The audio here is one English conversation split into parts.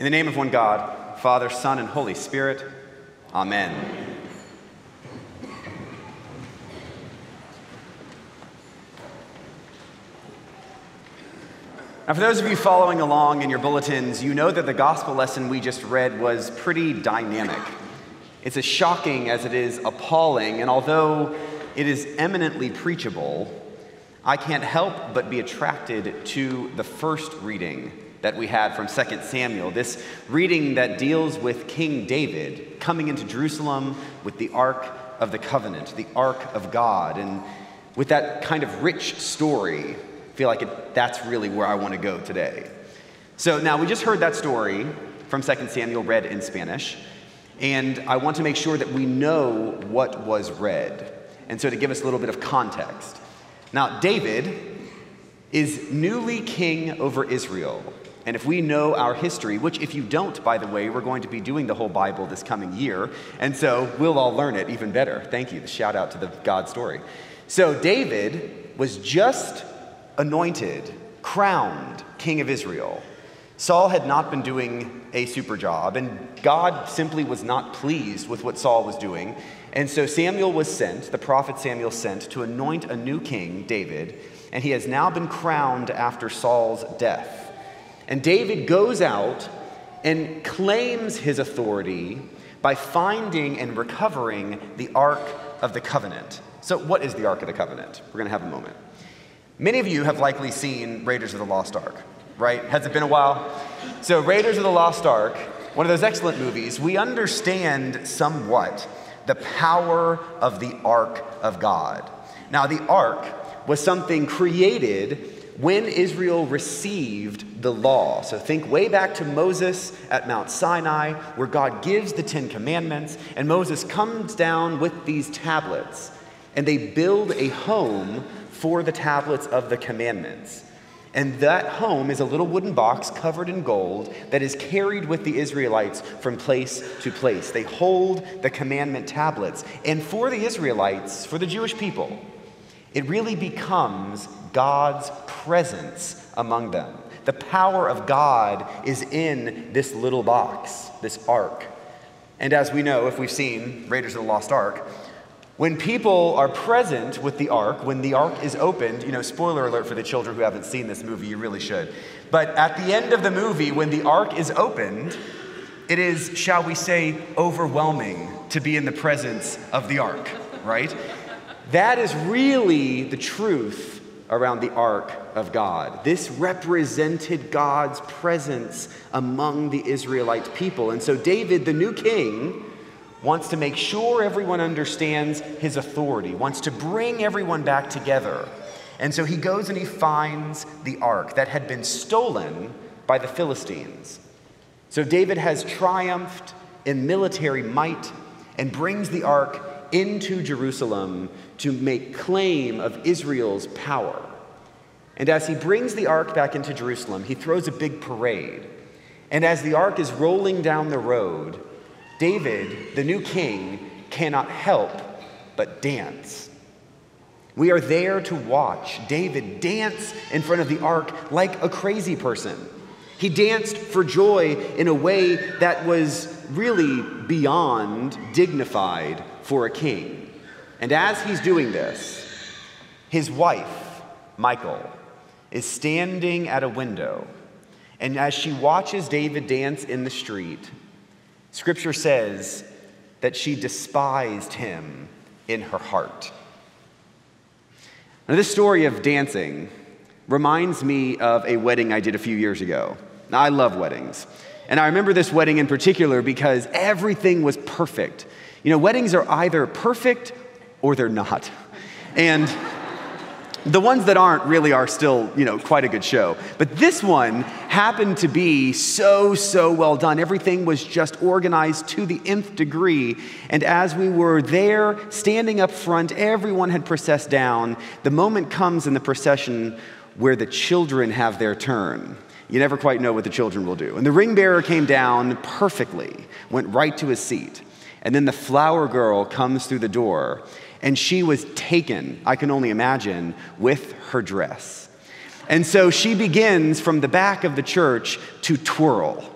In the name of one God, Father, Son, and Holy Spirit, Amen. Now, for those of you following along in your bulletins, you know that the gospel lesson we just read was pretty dynamic. It's as shocking as it is appalling, and although it is eminently preachable, I can't help but be attracted to the first reading that we had from 2 Samuel, this reading that deals with King David coming into Jerusalem with the Ark of the Covenant, the Ark of God, and with that kind of rich story I feel like it, that's really where I want to go today. So now we just heard that story from 2 Samuel read in Spanish, and I want to make sure that we know what was read. And so to give us a little bit of context. Now, David is newly king over Israel. And if we know our history, which if you don't, by the way, we're going to be doing the whole Bible this coming year. And so we'll all learn it even better. Thank you. The shout out to the God story. So David was just anointed, crowned king of Israel. Saul had not been doing a super job, and God simply was not pleased with what Saul was doing. And so Samuel was sent, the prophet Samuel sent, to anoint a new king, David, and he has now been crowned after Saul's death. And David goes out and claims his authority by finding and recovering the Ark of the Covenant. So, what is the Ark of the Covenant? We're going to have a moment. Many of you have likely seen Raiders of the Lost Ark, right? Has it been a while? So, Raiders of the Lost Ark, one of those excellent movies, we understand somewhat the power of the Ark of God. Now, the Ark was something created when Israel received the law. So think way back to Moses at Mount Sinai, where God gives the Ten Commandments, and Moses comes down with these tablets, and they build a home for the tablets of the commandments. And that home is a little wooden box covered in gold that is carried with the Israelites from place to place. They hold the commandment tablets. And for the Israelites, for the Jewish people, it really becomes God's presence among them. The power of God is in this little box, this ark. And as we know, if we've seen Raiders of the Lost Ark, when people are present with the ark, when the ark is opened, you know, spoiler alert for the children who haven't seen this movie, you really should. But at the end of the movie, when the ark is opened, it is, shall we say, overwhelming to be in the presence of the ark, right? That is really the truth around the ark of God. This represented God's presence among the Israelite people. And so, David, the new king, wants to make sure everyone understands his authority, wants to bring everyone back together. And so he goes and he finds the ark that had been stolen by the Philistines. So David has triumphed in military might and brings the ark into Jerusalem to make claim of Israel's power. And as he brings the ark back into Jerusalem, he throws a big parade. And as the ark is rolling down the road, David, the new king, cannot help but dance. We are there to watch David dance in front of the ark like a crazy person. He danced for joy in a way that was really beyond dignified for a king. And as he's doing this, his wife, Michal, is standing at a window. And as she watches David dance in the street, Scripture says that she despised him in her heart. Now, this story of dancing reminds me of a wedding I did a few years ago. Now, I love weddings. And I remember this wedding in particular because everything was perfect. You know, weddings are either perfect or they're not. And the ones that aren't really are still, you know, quite a good show. But this one happened to be so, so well done. Everything was just organized to the nth degree. And as we were there, standing up front, everyone had processed down. The moment comes in the procession where the children have their turn. You never quite know what the children will do. And the ring bearer came down perfectly, went right to his seat. And then the flower girl comes through the door and she was taken, I can only imagine, with her dress. And so she begins from the back of the church to twirl.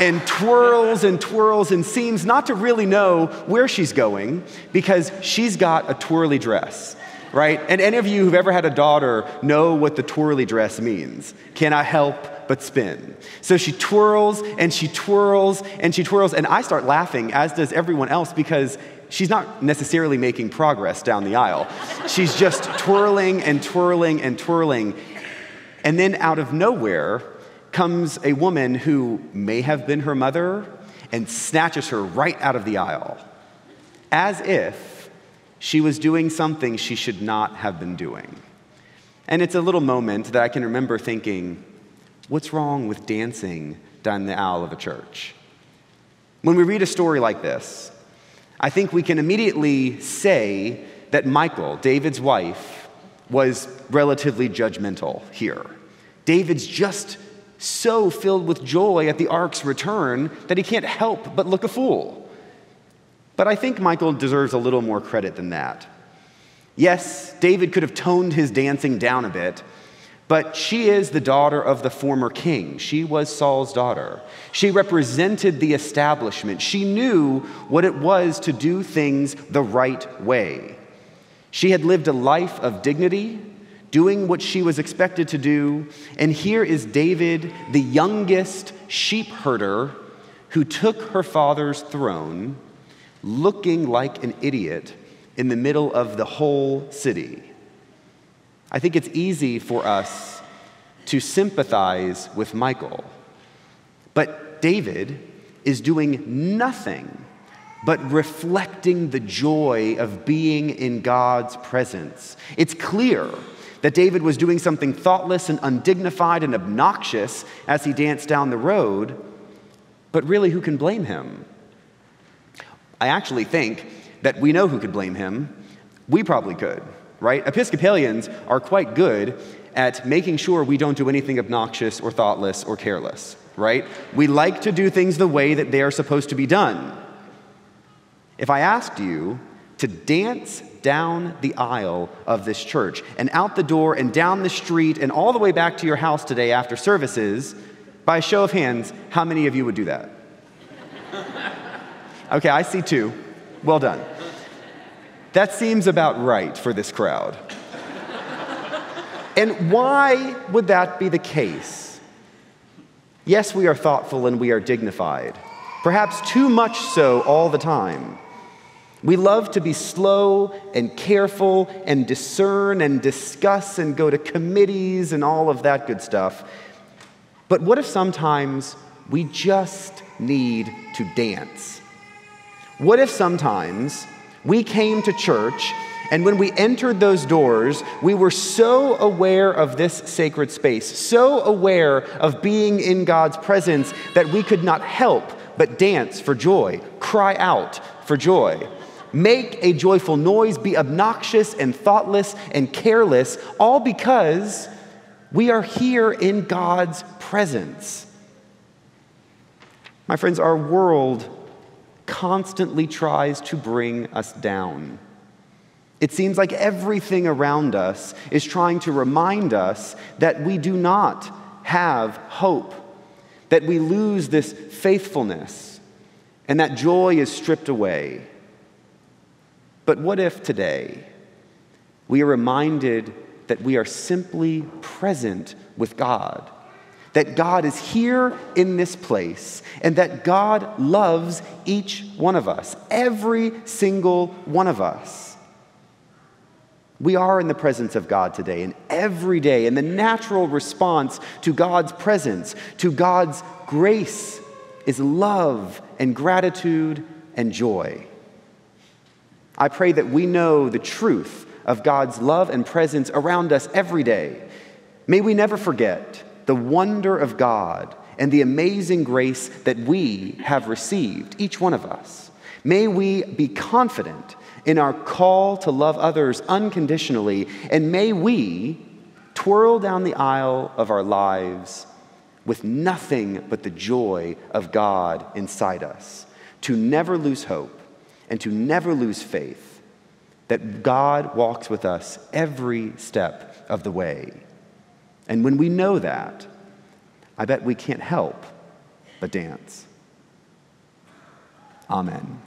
and twirls and twirls and seems not to really know where she's going because she's got a twirly dress, right? And any of you who've ever had a daughter know what the twirly dress means. Cannot help but spin. So she twirls and she twirls and she twirls, and I start laughing, as does everyone else, because she's not necessarily making progress down the aisle. She's just twirling and twirling and twirling. And then out of nowhere comes a woman who may have been her mother and snatches her right out of the aisle, as if she was doing something she should not have been doing. And it's a little moment that I can remember thinking, what's wrong with dancing down the aisle of a church? When we read a story like this, I think we can immediately say that Michal, David's wife, was relatively judgmental here. David's just so filled with joy at the ark's return that he can't help but look a fool. But I think Michal deserves a little more credit than that. Yes, David could have toned his dancing down a bit, but she is the daughter of the former king. She was Saul's daughter. She represented the establishment. She knew what it was to do things the right way. She had lived a life of dignity, doing what she was expected to do. And here is David, the youngest sheep herder, who took her father's throne, looking like an idiot in the middle of the whole city. I think it's easy for us to sympathize with Michal, But David is doing nothing but reflecting the joy of being in God's presence. It's clear that David was doing something thoughtless and undignified and obnoxious as he danced down the road, but really, who can blame him? I actually think that we know who could blame him. We probably could right? Episcopalians are quite good at making sure we don't do anything obnoxious or thoughtless or careless, right? We like to do things the way that they are supposed to be done. If I asked you to dance down the aisle of this church and out the door and down the street and all the way back to your house today after services, by a show of hands, how many of you would do that? Okay, I see two. Well done. That seems about right for this crowd. and why would that be the case? Yes, we are thoughtful and we are dignified, perhaps too much so all the time. We love to be slow and careful and discern and discuss and go to committees and all of that good stuff. But what if sometimes we just need to dance? What if sometimes we came to church, and when we entered those doors, we were so aware of this sacred space, so aware of being in God's presence that we could not help but dance for joy, cry out for joy. Make a joyful noise, be obnoxious and thoughtless and careless, all because we are here in God's presence. My friends, our world constantly tries to bring us down. It seems like everything around us is trying to remind us that we do not have hope, that we lose this faithfulness, and that joy is stripped away. But what if today we are reminded that we are simply present with God? That God is here in this place and that God loves each one of us, every single one of us. We are in the presence of God today and every day, and the natural response to God's presence, to God's grace, is love and gratitude and joy. I pray that we know the truth of God's love and presence around us every day. May we never forget the wonder of God and the amazing grace that we have received, each one of us. May we be confident in our call to love others unconditionally, and may we twirl down the aisle of our lives with nothing but the joy of God inside us, to never lose hope and to never lose faith that God walks with us every step of the way. And when we know that, I bet we can't help but dance. Amen.